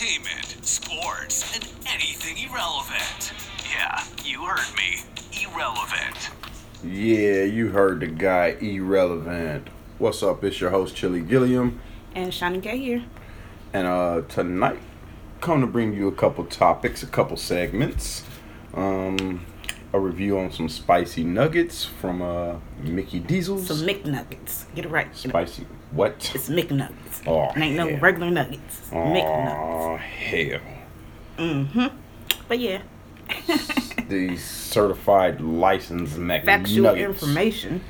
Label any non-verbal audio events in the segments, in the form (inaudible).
current events, entertainment, sports, and anything irrelevant. Yeah, you heard me. Irrelevant. Yeah, you heard the guy irrelevant. What's up? It's your host Chilly Guilliam, And Shani K here. and uh tonight come to bring you a couple topics, a couple segments. Um a review on some spicy nuggets from uh Mickey Diesel's. Some McNuggets. Get it right. Get it- spicy what? It's McNuggets. Oh, It ain't no regular nuggets. It's McNuggets. Oh hell. Mm-hmm. But yeah, the certified licensed McNuggets. factual information.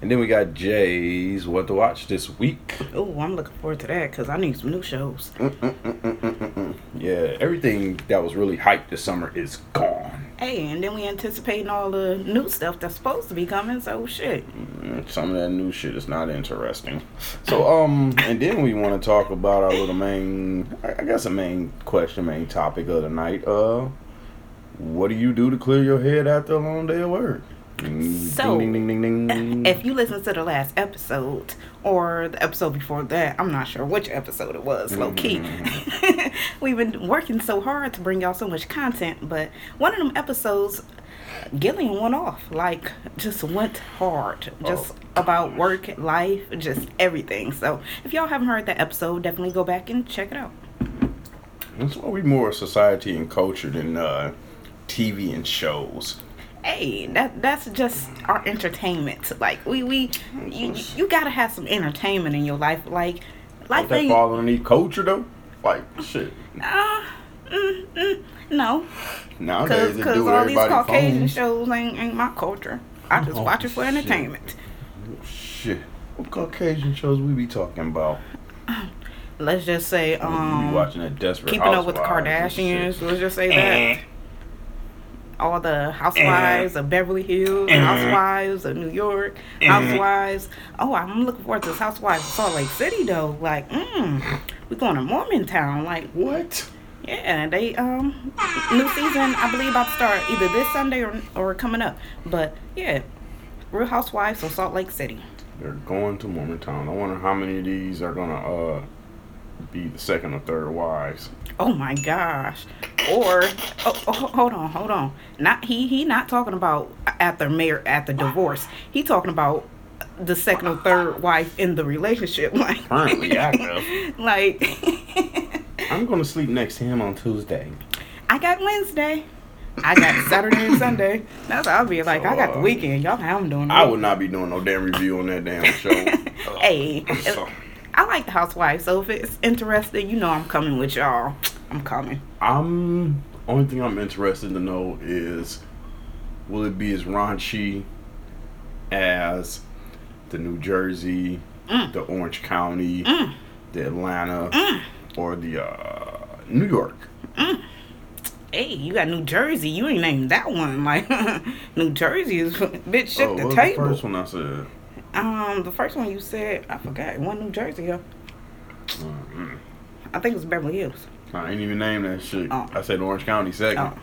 And then we got Jay's what to watch this week. Oh, I'm looking forward to that because I need some new shows. (laughs) Yeah, everything that was really hyped this summer is gone. Hey, and then we anticipating all the new stuff that's supposed to be coming. So shit. Mm, Some of that new shit is not interesting. So, um, and then we want to talk about our little main, I I guess, a main question, main topic of the night. Uh, what do you do to clear your head after a long day of work? Mm, So, ding, ding, ding. If you listen to the last episode or the episode before that, I'm not sure which episode it was, low key. (laughs) We've been working so hard to bring y'all so much content, but one of them episodes, Guilliam went off. Like, just went hard. Just about work, life, just everything. So, if y'all haven't heard that episode, definitely go back and check it out. That's why we more society and culture than uh, TV and shows. Hey, that that's just our entertainment. Like we we you, you gotta have some entertainment in your life. Like life that fall underneath culture though? Like shit. Uh, mm, mm, no, Nowadays because all these Caucasian phones. shows ain't, ain't my culture. I just Oh, watch it for shit. entertainment. Shit. What Caucasian shows we be talking about? Let's just say, um, watching that Desperate keeping up with the Kardashians. Let's just say Eh. that. All the housewives of Beverly Hills, Eh. housewives of New York, housewives. Oh, I'm looking forward to this housewives of Salt Lake City though. Like, mm, we going to Mormontown. Like, What? Yeah, they um new season I believe about to start either this Sunday or or coming up. But yeah, Real Housewives of Salt Lake City. They're going to Mormontown. I wonder how many of these are gonna uh be the second or third wives. Oh my gosh. Or oh, oh, hold on, hold on. Not he he not talking about after marriage after divorce. He talking about the second or third wife in the relationship. (laughs) Like Currently active. (laughs) like (laughs) I'm gonna sleep next to him on Tuesday. I got Wednesday. I got Saturday and Sunday. That's what I'll be like. I got the uh, weekend. Y'all know how I'm doing. I would not be doing no damn review on that damn show. Hey, So, I like the housewives, so if it's interesting, you know I'm coming with y'all. I'm coming. I'm only thing I'm interested to know is will it be as raunchy as the New Jersey, Mm. the Orange County, the Atlanta, Mm. or the uh, New York? Hey, you got New Jersey. You ain't named that one. (laughs) Like (laughs) New Jersey is (laughs) bitch shook Oh, the table. the first one I said? Um, the first one you said, I forgot. One New Jersey, yo. Mm, I think it was Beverly Hills. I ain't even named that shit. Oh. I said Orange County second. Oh,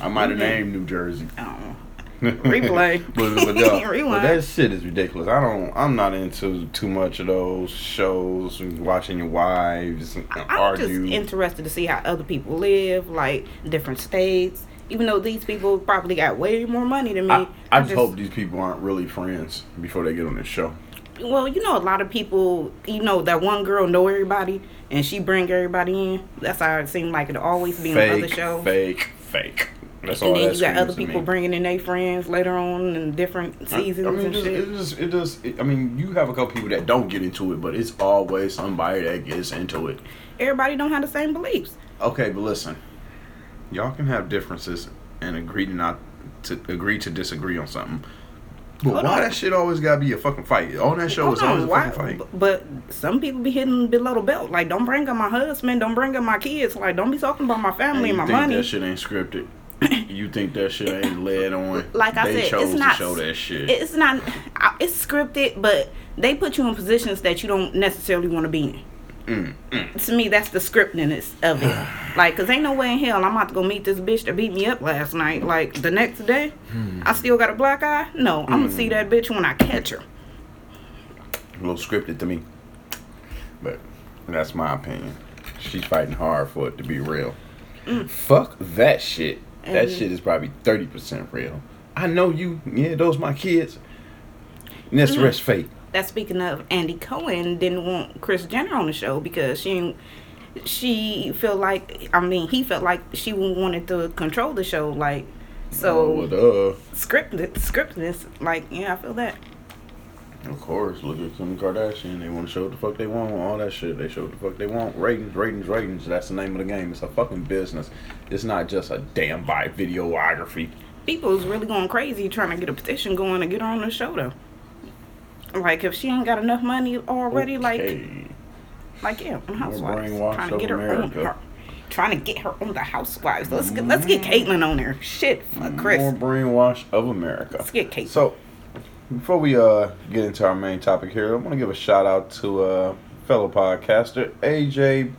I might have named New Jersey. oh. (laughs) Replay. but, but, yeah, but (laughs) that shit is ridiculous. I don't. I'm not into too much of those shows. Watching your wives I'm argue. just interested to see how other people live, like different states. Even though these people probably got way more money than me. I, I just hope these people aren't really friends before they get on this show. Well, you know, a lot of people, you know, that one girl know everybody, and she bring everybody in. That's how it seemed like it always be on other Fake, shows. fake, fake. That's all and then you got other people bringing in their friends later on in different seasons I mean, and it just, shit. it just, it just, it- I mean, you have a couple people that don't get into it, but it's always somebody that gets into it. Everybody don't have the same beliefs. Okay, but listen, y'all can have differences and agree to not to agree to disagree on something. But Hold why on. that shit always gotta be a fucking fight? On that show, Hold it's always on, a why- fucking fight. But some people be hitting below the belt. Like, don't bring up my husband. Don't bring up my kids. Like, don't be talking about my family you and my think money. that shit ain't scripted? you think that shit ain't (laughs) led on? like I they said, chose it's not. to show that shit. It's not. It's scripted, but they put you in positions that you don't necessarily want to be in. Mm, mm. To me, that's the scriptedness of it. (sighs) Like, cause ain't no way in hell I'm about to go meet this bitch that beat me up last night. Like the next day, Hmm. I still got a black eye. No, I'm gonna see that bitch when I catch her. A little scripted to me, but that's my opinion. she's fighting hard for it to be real. Fuck that shit. That Mhm. shit is probably thirty percent real. I know you. Yeah, those my kids. And that's the rest fake. That's speaking of Andy Cohen didn't want Kris Jenner on the show because she she felt like I mean he felt like she wanted to control the show like so Oh, duh. scripted scriptedness like yeah I feel that Of course, look at Kim Kardashian. They want to show what the fuck they want, all that shit. They show what the fuck they want. Ratings, ratings, ratings. That's the name of the game. It's a fucking business. It's not just a damn by videography. people is really going crazy trying to get a petition going to get her on the show though like if she ain't got enough money already like Okay. like yeah I'm Housewives trying to get her America. on her trying to get her on the Housewives let's get let's get Caitlyn on there shit fuck Kris More brainwash of America. let's get Caitlyn So, before we uh get into our main topic here, I want to give a shout out to uh fellow podcaster AJ.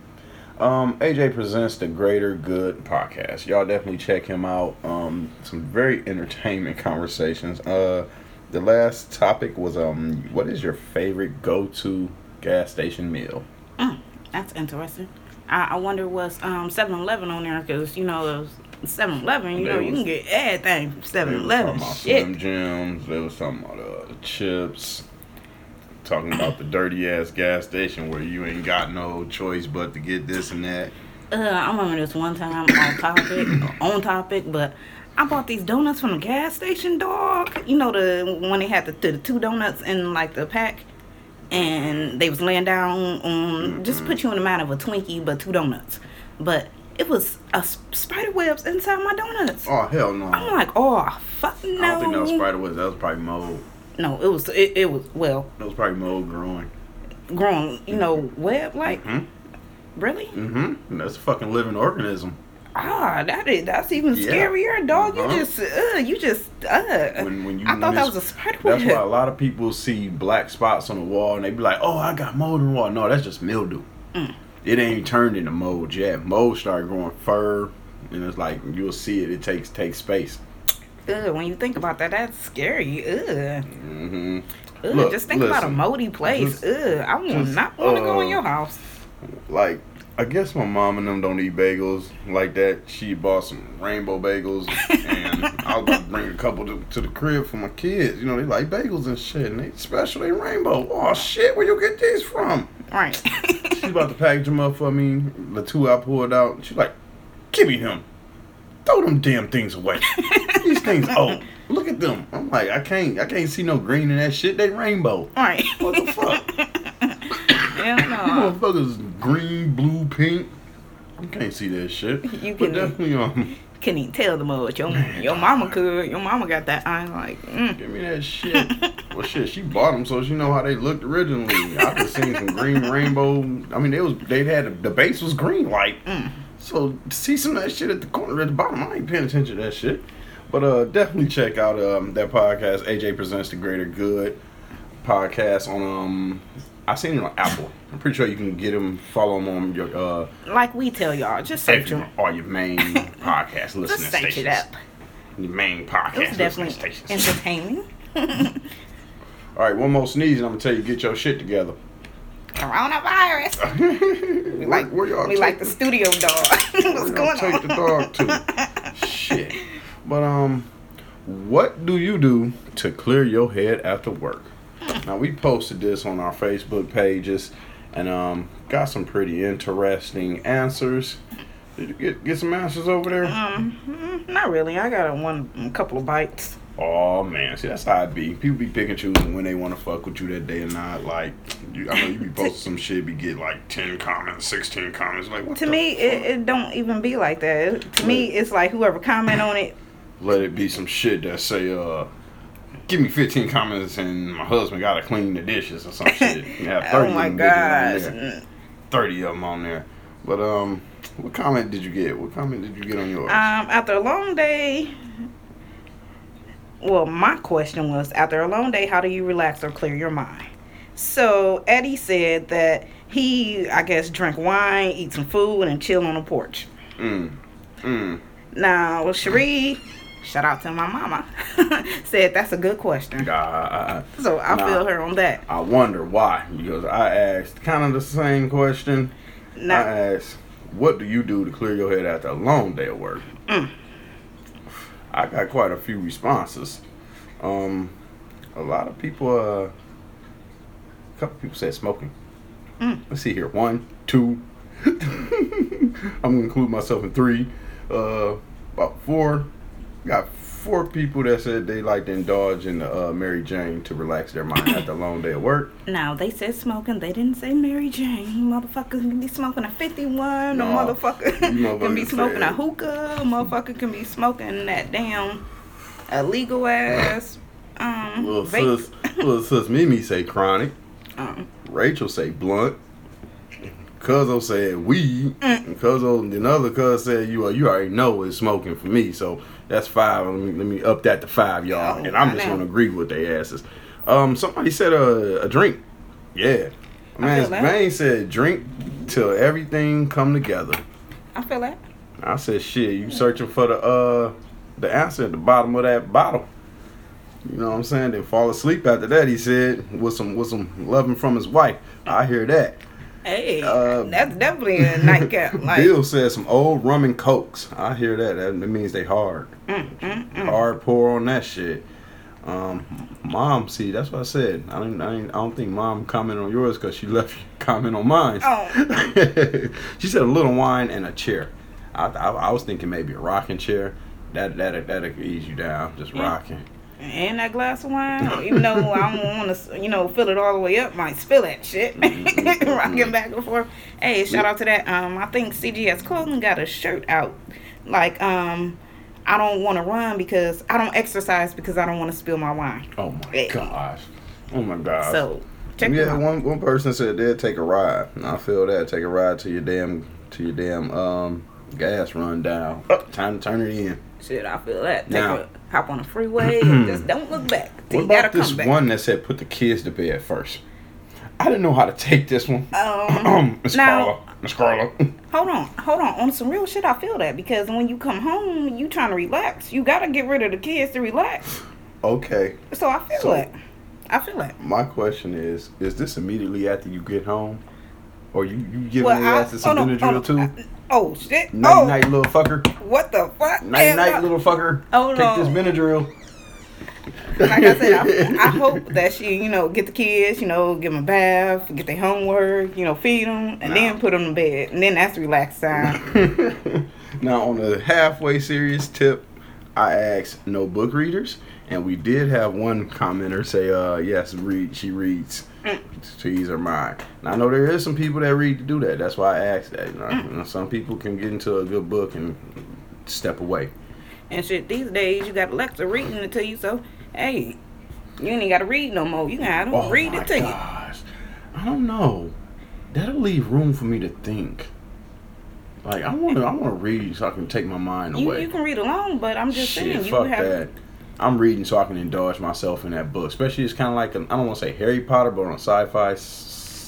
Um, AJ presents the Greater Good podcast. Y'all definitely check him out. Um, some very entertainment conversations. Uh, the last topic was um, what is your favorite go-to gas station meal? Mm, that's interesting. I, I wonder what's um 7-Eleven on there because you know 7-Eleven you They know you can get everything from 7-Eleven. talking about Shit. Slim Jims. They was talking about uh, the chips. Talking about the dirty ass gas station where you ain't got no choice but to get this and that. Uh, I remember this one time on topic, (coughs) on topic, but I bought these donuts from the gas station, dog. You know the when they had the, the two donuts in like the pack, and they was laying down on just put you in the mind of a Twinkie, but two donuts. But it was a spider webs inside my donuts. Oh hell no! I'm like, oh fuck no. I don't think that was spider webs. That was probably mold. no, it was it, it was well That was probably mold growing. grown, you know, web like Hmm? really. Mm-hmm. That's a fucking living organism. Ah, that is that's even Yeah. scarier, dog. Uh-huh. You just uh, you just uh. When when you I thought that was a spider web. That's why a lot of people see black spots on the wall and they be like, "Oh, I got mold in the wall." No, that's just mildew. Mm. It ain't turned into mold yet. Mold start growing fur, and it's like you'll see it. It takes takes space. Ugh, when you think about that, that's scary. Ugh. Mm-hmm. Ugh, Look, just think about a moldy place. Just- Ugh, I would just, not want to go in uh, your house. Like, I guess my mom and them don't eat bagels like that. She bought some rainbow bagels, and I was about to bring a couple to, to the crib for my kids. You know, they like bagels and shit, and they special, they rainbow. Oh shit, where you get these from? Right. She's about to package them up for me. The two I pulled out. She's like, "Give me them. Throw them damn things away. These things (laughs) old. Look at them." I'm like, "I can't. I can't see no green in that shit. They rainbow. right. What the fuck? (laughs) (laughs) You no. motherfuckers green, blue, pink. You can't see that shit. You but can- definitely um, Couldn't even tell the much. Your, your mama could. Your mama got that eye like, mm. give me that shit. (laughs) well, shit, she bought them so she know how they looked originally. I just seen some green rainbow. I mean, they was they had the base was green like. Mm. So see some of that shit at the corner at the bottom, I ain't paying attention to that shit. But uh, definitely check out um that podcast. AJ presents the Greater Good podcast on um. I seen it on Apple. I'm pretty sure you can get them, Follow them on your uh Like we tell y'all, just search them. all (laughs) your main podcast listening Just search stations. it up. Your main podcast listening definitely stations. entertaining. (laughs) All right, one more sneeze, and I'm gonna tell you get your shit together. Coronavirus. (laughs) We like where y'all we like the studio dog. What's Where going take the dog to? Shit. But um, what do you do to clear your head after work? Now we posted this on our Facebook pages, and um, got some pretty interesting answers. Did you get get some answers over there? Um, not really. I got a one, a couple of bites. Oh man, see that's how it be. People be picking choosing when they want to fuck with you that day or not. Like, you, I know you be (laughs) posting some shit, be get like ten comments, sixteen comments. Like, what To me, it, it don't even be like that. It- To me, it's like whoever comment on it. let it be some shit that say, uh, give me 15 comments and my husband gotta clean the dishes or some shit. (laughs) You have 30 Oh of my them on gosh. there. 30 of them on there. But, um, what comment did you get? What comment did you get on yours? Um, after a long day. Well, my question was after a long day, how do you relax or clear your mind? So Eddie said that he, I guess, drink wine, eat some food, and chill on the porch. mm, mm. Now, Cherie, shout out to my mama, (laughs) said that's a good question. Uh, So I Nah. feel her on that. I wonder why. Because I asked kind of the same question. Nah. I asked, what do you do to clear your head after a long day of work? Mm. I got quite a few responses. Um, a lot of people, uh, a couple people said smoking. Mm. Let's see here. One, two. (laughs) I'm gonna include myself in three. Uh, about four. Got four people that said they like to indulge in the uh, Mary Jane to relax their mind (coughs) after a long day of work. Now they said smoking. They didn't say Mary Jane. Motherfucker can be smoking a fifty one. No, a motherfucker (laughs) can be smoking a hookah. A motherfucker can be smoking that damn illegal ass um Little vape. sis, little sis Mimi say chronic. Um, Rachel say blunt. Cuzzo said weed. Mm. And Cuzzo, another cuz said you you already know it's smoking for me. So that's five. Let me, let me up that to five, y'all. And I'm just gonna agree with their asses. Um, somebody said a, a drink. Yeah, man. Man said drink till everything come together. I feel that. I said shit. You searching for the uh the answer at the bottom of that bottle. You know what I'm saying? Then fall asleep after that. He said with some with some loving from his wife. I hear that. Hey, Uh, that's definitely a nightcap. (laughs) Like, Bill said some old rum and cokes. I hear that. That means they hard. mm, mm, mm. Hard pour on that shit. Um, mom, see, that's what I said. I don't, I, I don't think mom commented on yours because she left (laughs) comment on mine. Oh. (laughs) she said a little wine and a chair. I, I, I was thinking maybe a rocking chair. That that that could ease you down, just Yeah. rocking. And that glass of wine, even though I don't (laughs) want to, you know, fill it all the way up, might spill that shit. (laughs) Rocking back and forth. Hey, shout out to that. Um, I think CGS Clothing got a shirt out. Like, um, I don't want to run because I don't exercise because I don't want to spill my wine. Oh my Yeah. gosh. Oh my gosh. So check yeah, them out. one one person said they'd take a ride. And I feel that. Take a ride to your damn to your damn um gas run down. Time to turn it in. Shit, I feel that. Take Now- a hop on the freeway and (clears throat) just don't look back. What about this back. one that said put the kids to bed first? I didn't know how to take this one. Um, (clears throat) Miss Carla. Miss Carla. (laughs) Hold on, hold on. On some real shit, I feel that because when you come home, you trying to relax. You gotta get rid of the kids to relax. okay. So I feel So- that. I feel that. My question is, is this immediately after you get home? Or you, you giving Well, their I- asses some Benadryl too? on. Oh shit! Night oh, night little fucker. what the fuck? Night night I- little fucker. Hold Take on. this Benadryl. Like I said, I, I (laughs) hope that she, you know, get the kids, you know, give them a bath, get their homework, you know, feed them, and Nah. then put them to bed, and then that's relax time. (laughs) now, on the halfway serious tip, I asked no book readers, and we did have one commenter say, "Uh, yes, read. She reads to ease her mind." Now, I know there is some people that read to do that. That's why I asked that. You know, mm. You know, some people can get into a good book and step away. and shit, these days you got Alexa reading it to you, so hey, you ain't got to read no more. You can have them Oh read it to you. gosh. I don't know. That'll leave room for me to think. Like I want to, I want to read so I can take my mind You, away. you can read along, but I'm just Shit, saying you fuck have. that. I'm reading so I can indulge myself in that book. Especially it's kind of like an, I don't want to say Harry Potter, but on sci-fi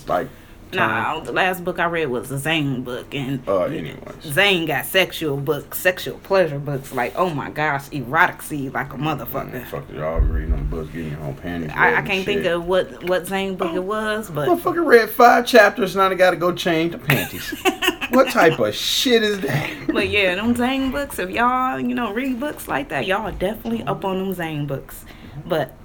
like. Nah, the last book I read was a Zane book, and Uh, anyways. Zane got sexual books, sexual pleasure books, like oh my gosh, erotic seed like a motherfucker. Fuck y'all reading them books, getting your own panties. I, I can't think shit. of what what Zane book it was, but Motherfucker read five chapters, now I gotta go change the panties. (laughs) what type of shit is that? (laughs) but yeah, them Zane books. If y'all you know read books like that, y'all are definitely up on them Zane books. But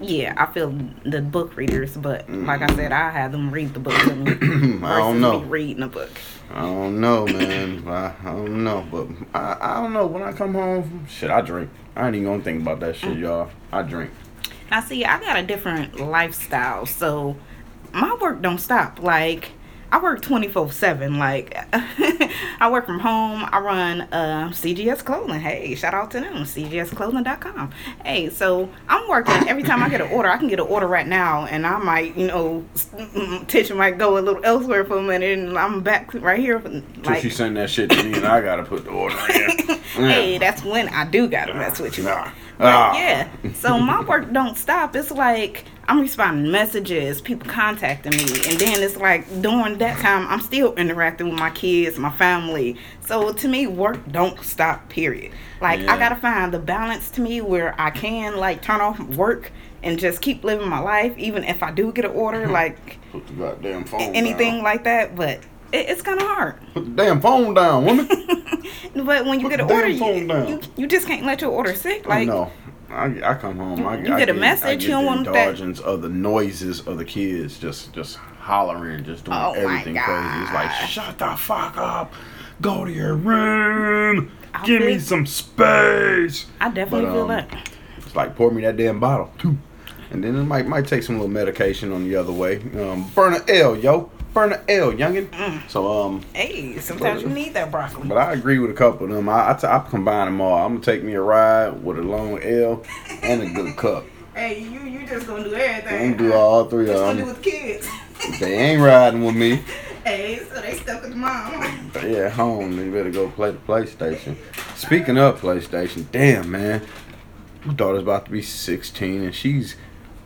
yeah, I feel the book readers. But like I said, I have them read the book to me. (clears throat) I don't know. Me reading a book. I don't know, man. I, I don't know, but I, I don't know. When I come home, shit, I drink. I ain't even gonna think about that shit, y'all. I drink. Now, see, I got a different lifestyle, so my work don't stop. Like, I work 24 7. Like, (laughs) I work from home. I run uh, CGS Clothing. Hey, shout out to them, cgsclothing.com. Hey, so I'm working. Every time I get an order, I can get an order right now, and I might, you know, mm, might go a little elsewhere for a minute, and I'm back right here. Like, she send that shit to me, and I gotta put the order in. (laughs) hey, that's when I do gotta mess with you. Nah. But Ah. yeah. So my work don't stop. It's like I'm responding messages, people contacting me, and then it's like during that time I'm still interacting with my kids, my family. So to me, work don't stop. Period. Like Yeah. I gotta find the balance to me where I can like turn off work and just keep living my life, even if I do get an order, (laughs) like Put the goddamn phone. anything down. like that. But it, it's kind of hard. Put the damn phone down, woman. (laughs) But when you Put get an order, you, you you just can't let your order sit. Like no. I, I come home. I, You I get a message, I you get don't the want that- of the noises of the kids just just hollering, just doing Oh everything crazy. It's like shut the fuck up, go to your room, I give me some space. I definitely But, feel um, that. It's like pour me that damn bottle, too. and then it might might take some little medication on the other way. Um, burn a L, yo, burn a L, youngin. Mm. So um. Hey, sometimes you need that broccoli. But I agree with a couple of them. I, I, t- I combine them all. I'm gonna take me a ride with a long L and a good cup. (laughs) Hey, you you just gonna do everything. I'm gonna do all three of gonna do them. with kids? (laughs) They ain't riding with me. (laughs) hey, so they stuck with the mom. At home. They better go play the PlayStation. Speaking of PlayStation, damn man, my daughter's about to be 16 and she's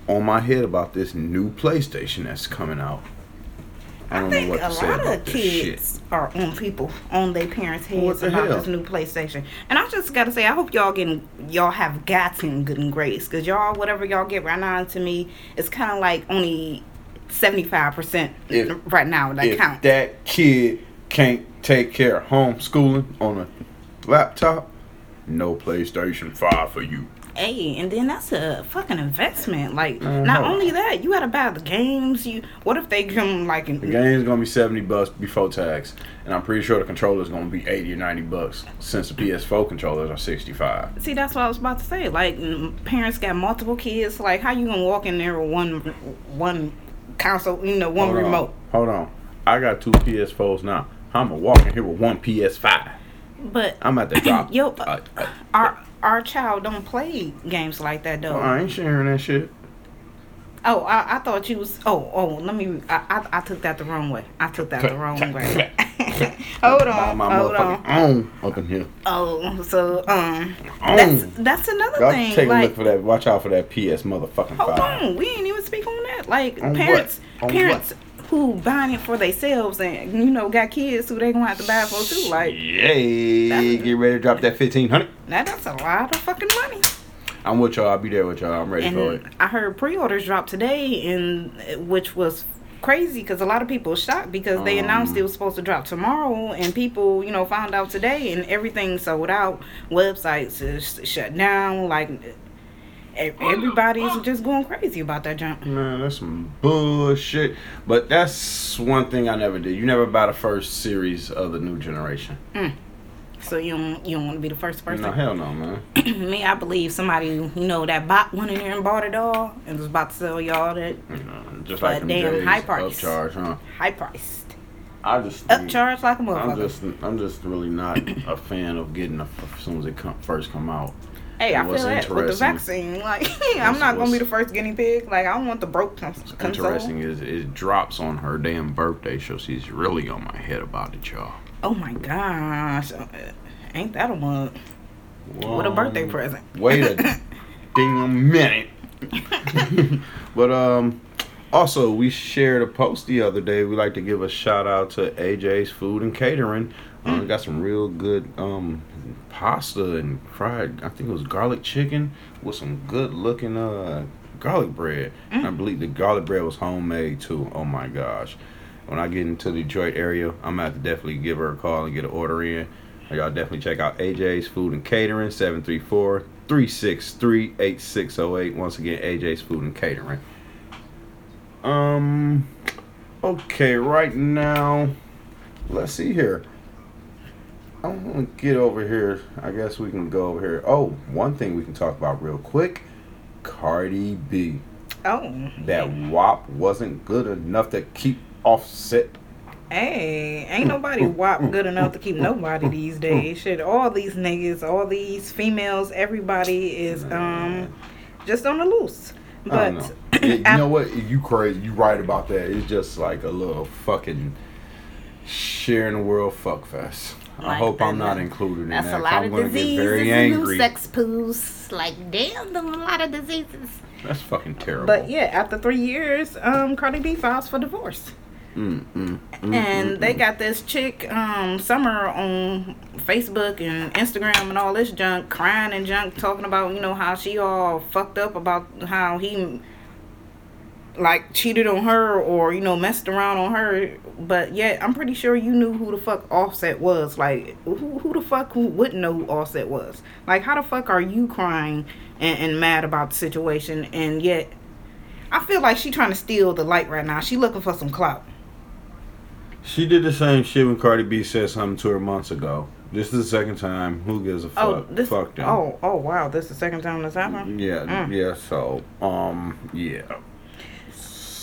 on my head about this new PlayStation that's coming out. I I don't think know what a to say lot about of this shit. kids are on people on their parents' What heads the about hell? this new PlayStation. And I just gotta say, I hope y'all getting y'all have gotten good and grace because y'all whatever y'all get right now to me it's kind of like only seventy five percent right now that if count. that kid can't take care of homeschooling on a laptop, no PlayStation 5 for you. Hey, and then that's a fucking investment. Like, Man, not only that, you gotta buy the games. You what if they come like in, The game's gonna be 70 bucks before tax, and I'm pretty sure the controller's gonna be 80 or 90 bucks since the PS4 controllers are 65. See, that's what I was about to say. Like, mm, parents got multiple kids. Like, how you gonna walk in there with one, one console, you know, one Hold on. remote? Hold on. I got two PS4s now. I'm gonna walk in here with one PS5. But I'm at the drop. (coughs) Yo, uh, uh, our our child don't play games like that though. I ain't sharing that shit. Oh, I, I thought you was. Oh, oh, let me. I, I, I took that the wrong way. I took that the wrong way. (laughs) (laughs) hold on, my hold on. own up in here. Oh, so um, Own. that's that's another Y'all thing. take a look for that. Watch out for that PS motherfucking hold five. on, we ain't even speak on that. Like On what? parents, On parents who buying it for themselves and you know got kids who they gonna have to buy it for too. Like Yay! Get ready to drop that fifteen hundred. now, that's a lot of fucking money. I'm with y'all. I'll be there with y'all. I'm ready for it. I heard pre-orders dropped today, and which was crazy because a lot of people shocked because they announced Um. it was supposed to drop tomorrow, and people, you know, found out today, and everything sold out. Websites is shut down. Like Oh, everybody's oh. just going crazy about that jump. Man, that's some bullshit. But that's one thing I never did. You never buy the first series of the new generation. Mm. So you don't you don't want to be the first person. No, hell no, man. (clears throat) Me, I believe somebody you know that bought one in there and bought it all and was about to sell y'all that You know, just like a them damn J's, high price. upcharge, huh? high priced, I just upcharged like a motherfucker. I'm just I'm just really not a fan of getting it as soon as it come, first come out. Hey, I feel that with the vaccine. (laughs) Like, I'm not gonna be the first guinea pig. Like, I don't want the broke cons- console. Interesting is it drops on her damn birthday, so she's really on my head about it, y'all. Oh my gosh, Uh, ain't that a month? What a birthday present. Wait a (laughs) ding a minute. (laughs) but um also we shared a post the other day. We like to give a shout out to AJ's Food and Catering. Um, we got some real good um pasta and fried I think it was garlic chicken with some good looking uh garlic bread. And I believe the garlic bread was homemade too. Oh my gosh. When I get into the Detroit area, I'm gonna have to definitely give her a call and get an order in. Y'all definitely check out AJ's Food and Catering, 734 363 8608. Once again, AJ's Food and Catering. Um, okay, right now, let's see here. I'm gonna get over here. I guess we can go over here. Oh, one thing we can talk about real quick Cardi B. Oh, That WAP wasn't good enough to keep offset hey, ain't nobody (laughs) wop good enough to keep nobody these days. Shit, all these niggas, all these females, everybody is um just on the loose. But know. Yeah, you (clears throat) know what? You crazy. You right about that. It's just like a little fucking sharing the world fuck fest. I Like hope I'm not included in That's that. a 'cause lot I'm of gonna get diseases very and them angry. sex poos. Like, damn, them a lot of diseases. That's fucking terrible. But yeah, after three years, um, Cardi B files for divorce. Mm, mm, mm, and mm, they mm. got this chick um summer on facebook and instagram and all this junk crying and junk talking about you know how she all fucked up about how he like cheated on her or you know messed around on her but yet i'm pretty sure you knew who the fuck offset was like who, who the fuck who wouldn't know who offset was like how the fuck are you crying and, and mad about the situation and yet i feel like she trying to steal the light right now she looking for some clout She did the same shit when Cardi B said something to her months ago. This is the second time. Who gives a fuck? oh this fuck them. oh oh wow this is the second time this happened Yeah, Mm. yeah. So, um, yeah.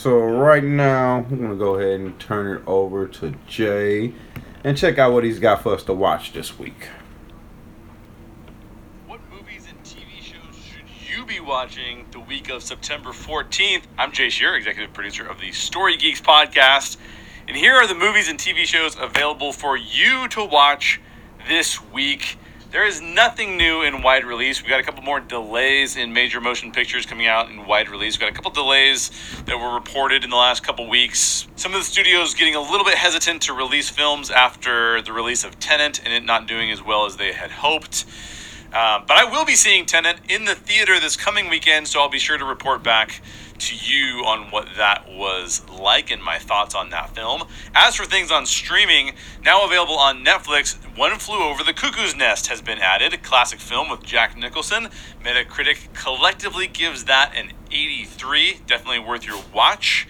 So right now, we're gonna go ahead and turn it over to Jay, and check out what he's got for us to watch this week. What movies and TV shows should you be watching the week of September 14th? I'm Jay Sherer, executive producer of the Story Geeks podcast. And here are the movies and TV shows available for you to watch this week. There is nothing new in wide release. We've got a couple more delays in major motion pictures coming out in wide release. We've got a couple delays that were reported in the last couple weeks. Some of the studios getting a little bit hesitant to release films after the release of Tenet and it not doing as well as they had hoped. Um, but I will be seeing Tenet in the theater this coming weekend, so I'll be sure to report back to you on what that was like and my thoughts on that film. As for things on streaming, now available on Netflix, One Flew Over the Cuckoo's Nest has been added, a classic film with Jack Nicholson. Metacritic collectively gives that an 83, definitely worth your watch.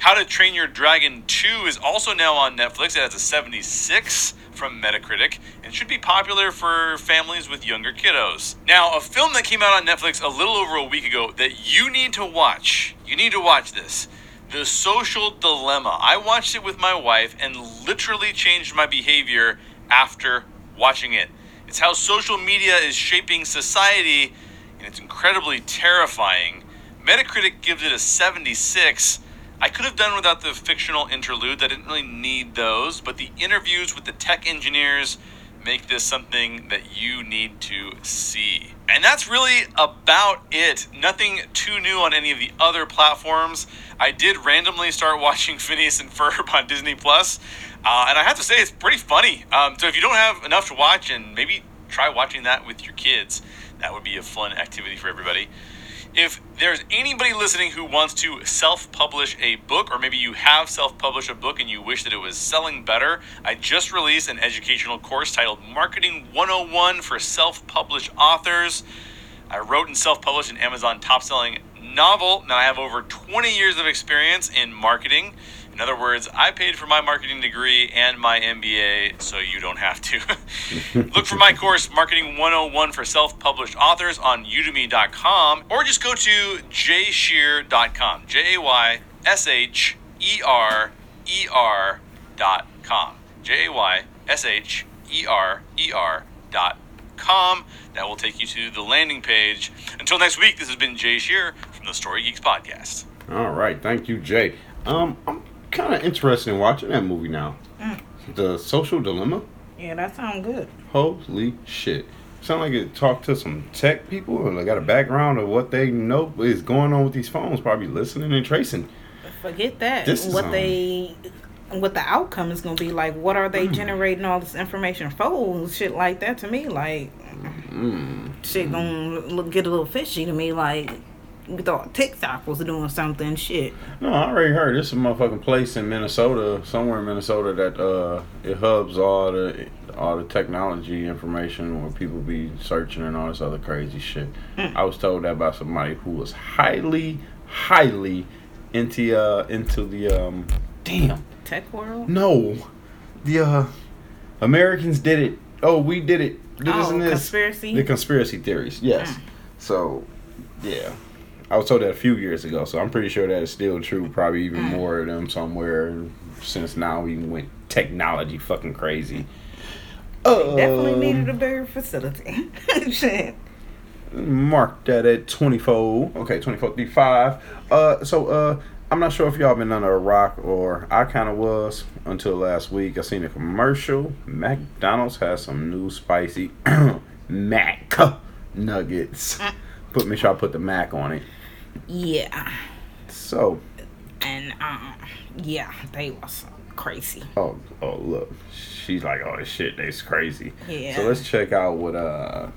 How to Train Your Dragon 2 is also now on Netflix. It has a 76 from Metacritic and should be popular for families with younger kiddos. Now, a film that came out on Netflix a little over a week ago that you need to watch. You need to watch this. The Social Dilemma. I watched it with my wife and literally changed my behavior after watching it. It's how social media is shaping society and it's incredibly terrifying. Metacritic gives it a 76. I could have done without the fictional interludes. I didn't really need those, but the interviews with the tech engineers make this something that you need to see. And that's really about it. Nothing too new on any of the other platforms. I did randomly start (laughs) watching Phineas and Ferb on Disney Plus, uh, and I have to say it's pretty funny. Um, so if you don't have enough to watch, and maybe try watching that with your kids, that would be a fun activity for everybody. If there's anybody listening who wants to self publish a book, or maybe you have self published a book and you wish that it was selling better, I just released an educational course titled Marketing 101 for Self Published Authors. I wrote and self published an Amazon top selling novel. Now I have over 20 years of experience in marketing. In other words, I paid for my marketing degree and my MBA, so you don't have to. (laughs) Look for my course, Marketing 101 for Self Published Authors, on udemy.com, or just go to jaysherer.com. J A Y S H E R E R.com. J A Y S H E R E R.com. That will take you to the landing page. Until next week, this has been Jay Sherer from the Story Geeks Podcast. All right, thank you, Jay. Um, I'm kind of interested in watching that movie now. Mm. The Social Dilemma. yeah that sounds good Holy shit! Sound like it talked to some tech people and they got a background of what they know is going on with these phones. Probably listening and tracing. forget that This is, what um, they what the outcome is gonna be like what are Mm. they generating all this information for shit like that to me like Mm. shit gonna look, get a little fishy to me like thought tiktok was doing something shit No, I already heard this is a motherfucking place in Minnesota, somewhere in Minnesota that uh it hubs all the all the technology information where people be searching and all this other crazy shit. Mm. I was told that by somebody who was highly, highly into uh into the um damn tech world no the uh Americans did it. Oh, we did it. This oh and this. conspiracy The conspiracy theories, yes. Mm. So, yeah. I was told that a few years ago, so I'm pretty sure that is still true. Probably even Mm. more of them somewhere since now we went technology fucking crazy. Uh, definitely needed a bigger facility (laughs) shit Mark that at 24. Okay, 24 35. Uh, so, uh, I'm not sure if y'all been under a rock or I kind of was until last week. I seen a commercial. McDonald's has some new spicy (clears throat) Mac nuggets. Put make sure I put the Mac on it. Yeah So, and um yeah they was crazy oh, oh, look, she's like, oh shit, they's crazy. Yeah. So let's check out what uh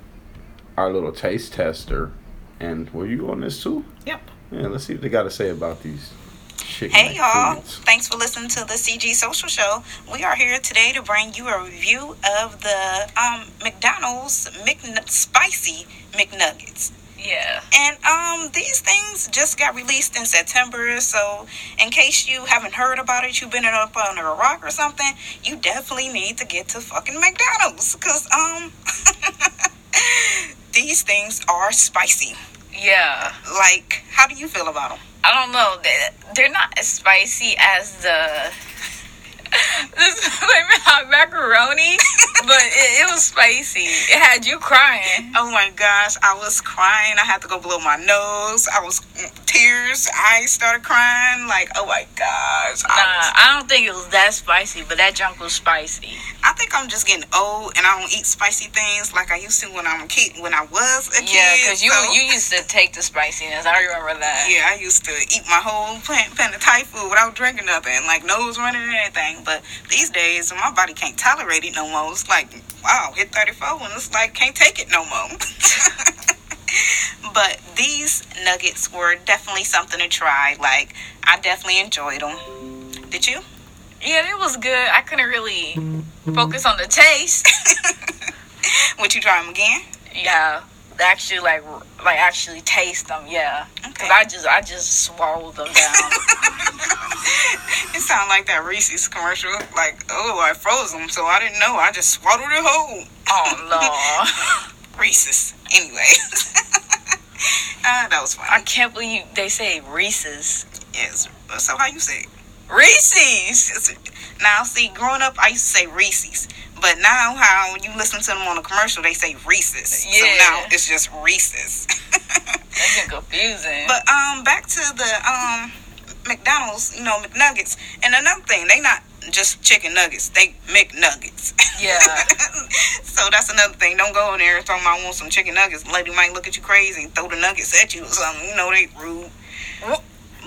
our little taste tester. And were you on this too? yep Yeah, let's see what they got to say about these Hey y'all, thanks for listening to the CG Social Show. We are here today to bring you a review of the um, McDonald's McN- Spicy McNuggets. Yeah. And um, these things just got released in September, so in case you haven't heard about it, you've been up under a rock or something, you definitely need to get to fucking McDonald's, cause um, (laughs) these things are spicy. Yeah. Like, how do you feel about them? I don't know. They, they're not as spicy as the. (laughs) this (laughs) like hot macaroni, (laughs) but it, it was spicy. It had you crying. Oh my gosh, I was crying. I had to go blow my nose. I was mm, tears. I started crying. Like, oh my gosh. Nah, I, was- I don't think it was that spicy, but that junk was spicy. I think I'm just getting old and I don't eat spicy things like I used to when I'm a kid. When I was a kid. Yeah, because you so- you used to take the spiciness. I remember that. Yeah, I used to eat my whole pan, pan of Thai food without drinking nothing, like nose running and anything. But these days, my body can't tolerate it no more. It's like, wow, hit 34 and it's like, can't take it no more. (laughs) but these nuggets were definitely something to try. Like, I definitely enjoyed them. Did you? Yeah, it was good. I couldn't really focus on the taste. (laughs) Would you try them again? Yeah, actually, like like actually taste them. Yeah, Okay. because I just I just swallowed them down. (laughs) It sounded like that Reese's commercial. Like, oh, I froze them, so I didn't know. I just swallowed it whole. oh no. (laughs) Reese's. Anyway. uh, (laughs) that was I can't believe they say Reese's. Yes. So how you say it? Reese's. Now, see, growing up, I used to say Reese's. But now, how you listen to them on a commercial, they say Reese's. Yeah. So now it's just Reese's. (laughs) That's confusing. but um, back to the um McDonald's, you know, McNuggets. And another thing, they not just chicken nuggets; they McNuggets. yeah. (laughs) so that's another thing. Don't go in there talking about I want some chicken nuggets. Lady might look at you crazy and throw the nuggets at you or something. You know they rude.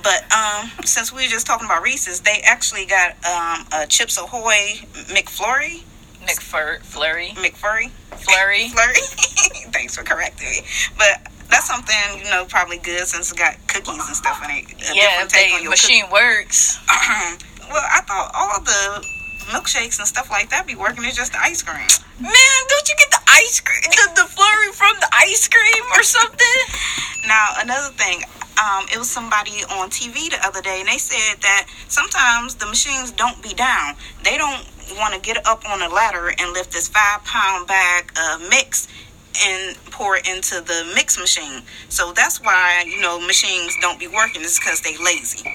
But um, since we were just talking about Reese's, they actually got um a Chips Ahoy McFlurry, McFur Flurry. McFlurry, Flurry. (laughs) Flurry. (laughs) Thanks for correcting me. But that's something you know probably good since it got cookies and stuff in it. A Yeah, different if take on the your machine works. (clears throat) well, I thought all the milkshakes and stuff like that be working. It's just the ice cream. Man, don't you get the ice cream, the, the flurry from the ice cream or something? Now, another thing, um, it was somebody on TV the other day, and they said that sometimes the machines don't be down. They don't want to get up on a ladder and lift this five pound bag of mix and pour it into the mix machine. So that's why, you know, machines don't be working, is because they lazy,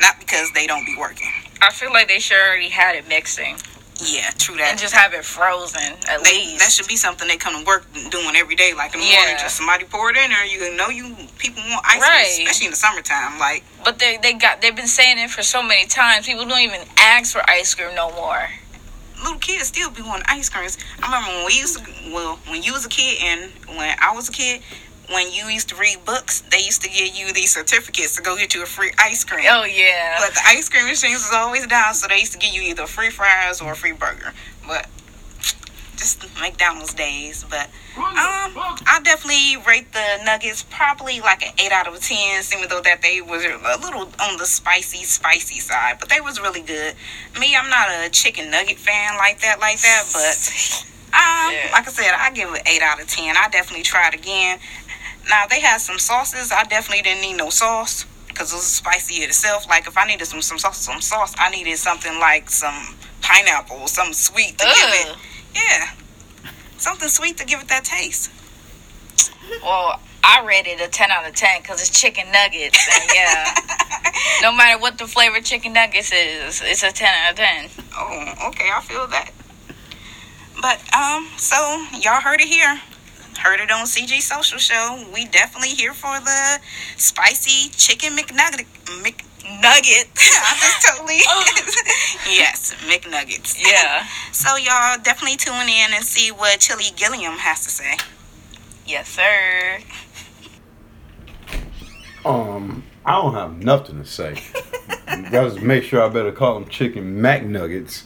not because they don't be working. I feel like they sure already had it mixing Yeah, true that. and just have it frozen at they, least. that should be something they come to work doing every day, like in the Yeah. morning. Just somebody pour it in there. You know, you people want ice cream, especially in the summertime. Like But they they got they've been saying it for so many times. People don't even ask for ice cream no more. little kids still be wanting ice creams. I remember when we used to, well, when you was a kid and when I was a kid, when you used to read books, they used to give you these certificates to go get you a free ice cream. Oh yeah. But the ice cream machines was always down, so they used to give you either free fries or a free burger. But just McDonald's days. But um, I definitely rate the nuggets probably like an eight out of ten, even though that they was a little on the spicy, spicy side. But they was really good. Me, I'm not a chicken nugget fan like that, like that. But (laughs) um, Yeah. like I said, I give it eight out of ten. I definitely try it again. Now they had some sauces. I definitely didn't need no sauce because it was spicy itself. Like if I needed some some sauce, some sauce, I needed something like some pineapple, something sweet to give it. Yeah, something sweet to give it that taste. Well, I rated a ten out of ten because it's chicken nuggets. And yeah. (laughs) no matter what the flavor chicken nuggets is, it's a ten out of ten. Oh, okay, I feel that. But um, so y'all heard it here. Heard it on CG Social Show. We definitely here for the spicy chicken McNugget. McNugget. (laughs) I just (laughs) totally. (laughs) yes, McNuggets. Yeah. So y'all definitely tune in and see what Chilly Guilliam has to say. Yes, sir. Um, I don't have nothing to say. Gotta make sure I better call them chicken McNuggets.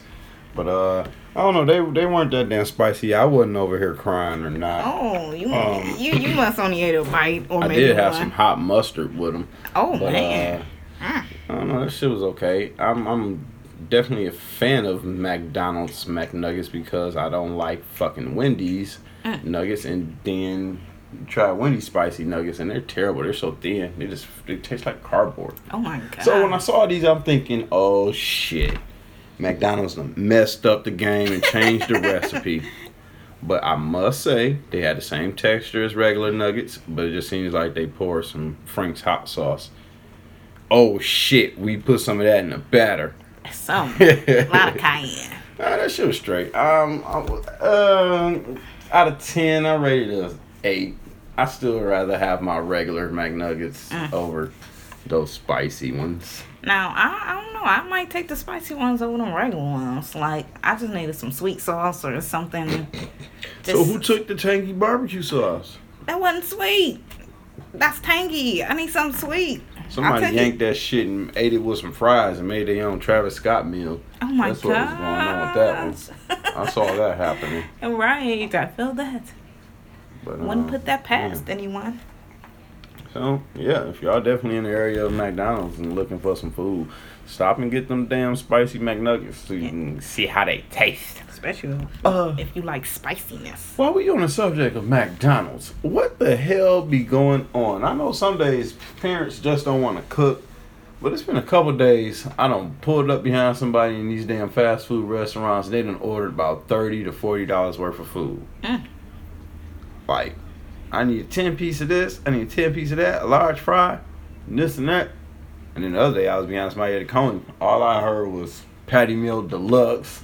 But uh, I don't know. They they weren't that damn spicy. I wasn't over here crying or not. Oh, you Um, you you must only ate a bite or maybe I maybe did have one. some hot mustard with them. Oh But man. uh, I don't know. That shit was okay. I'm I'm definitely a fan of McDonald's McNuggets because I don't like fucking Wendy's Mm. nuggets, and then try Wendy's spicy nuggets, and they're terrible. They're so thin. They just they taste like cardboard. Oh my god. So when I saw these, I'm thinking, oh shit, McDonald's messed up the game and changed the recipe. But I must say, they had the same texture as regular nuggets, but it just seems like they poured some Frank's hot sauce. Oh shit, we put some of that in the batter. some a lot of cayenne. Ah, that shit was straight. Um, I um, out of ten, I rated it a eight. I still rather have my regular McNuggets Mm. over those spicy ones. Now I, I don't know. I might take the spicy ones over the regular ones. Like I just needed some sweet sauce or something. So who took the tangy barbecue sauce? That wasn't sweet. That's tangy. I need something sweet. Somebody I'll yanked that shit and ate it with some fries and made their own Travis Scott meal. Oh my god. That's god. what was going on with that one. I saw that happening. (laughs) right. I feel that. But Wouldn't um, put that past yeah. anyone. So yeah, if y'all definitely in the area of McDonald's and looking for some food, stop and get them damn spicy McNuggets so you can see how they taste. Especially Uh, if you like spiciness. While we on the subject of McDonald's, what the hell be going on? I know some days parents just don't want to cook, but it's been a couple days I don't pulled up behind somebody in these damn fast food restaurants. They done ordered about thirty to forty dollars worth of food. Mm. Like, I need a ten piece of this, I need a ten piece of that, a large fry, and this and that. And then the other day I was behind somebody at the Coney. All I heard was patty meal deluxe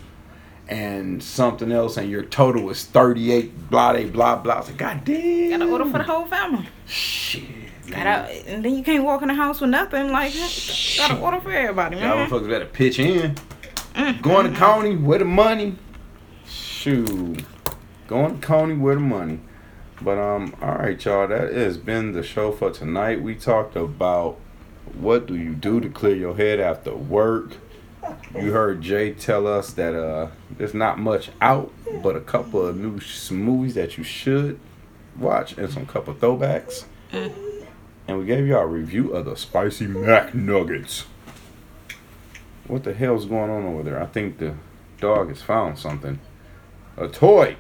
and something else, and your total was 38, blah, blah, blah, blah. I was like, God damn. Gotta order for the whole family. Shit. man. Gotta, and then you can't walk in the house with nothing. Like, gotta order for everybody, man. Y'all motherfuckers better pitch in. Mm, Going to Coney, where the money? Shoot. Going to Coney, where the money? But, um, alright, y'all. That has been the show for tonight. We talked about what do you do to clear your head after work. You heard Jay tell us that uh, there's not much out, but a couple of new sh- movies that you should watch and some couple throwbacks. And we gave y'all a review of the Spicy McNuggets. What the hell's going on over there? I think the dog has found something. A toy.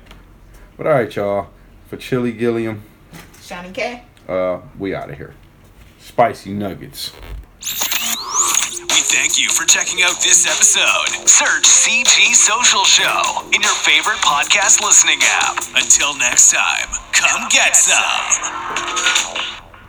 But alright, y'all. For Chilly Guilliam, Shani K. uh, we out of here. Spicy Nuggets. We thank you for checking out this episode. Search CG Social Show in your favorite podcast listening app. Until next time, come get some.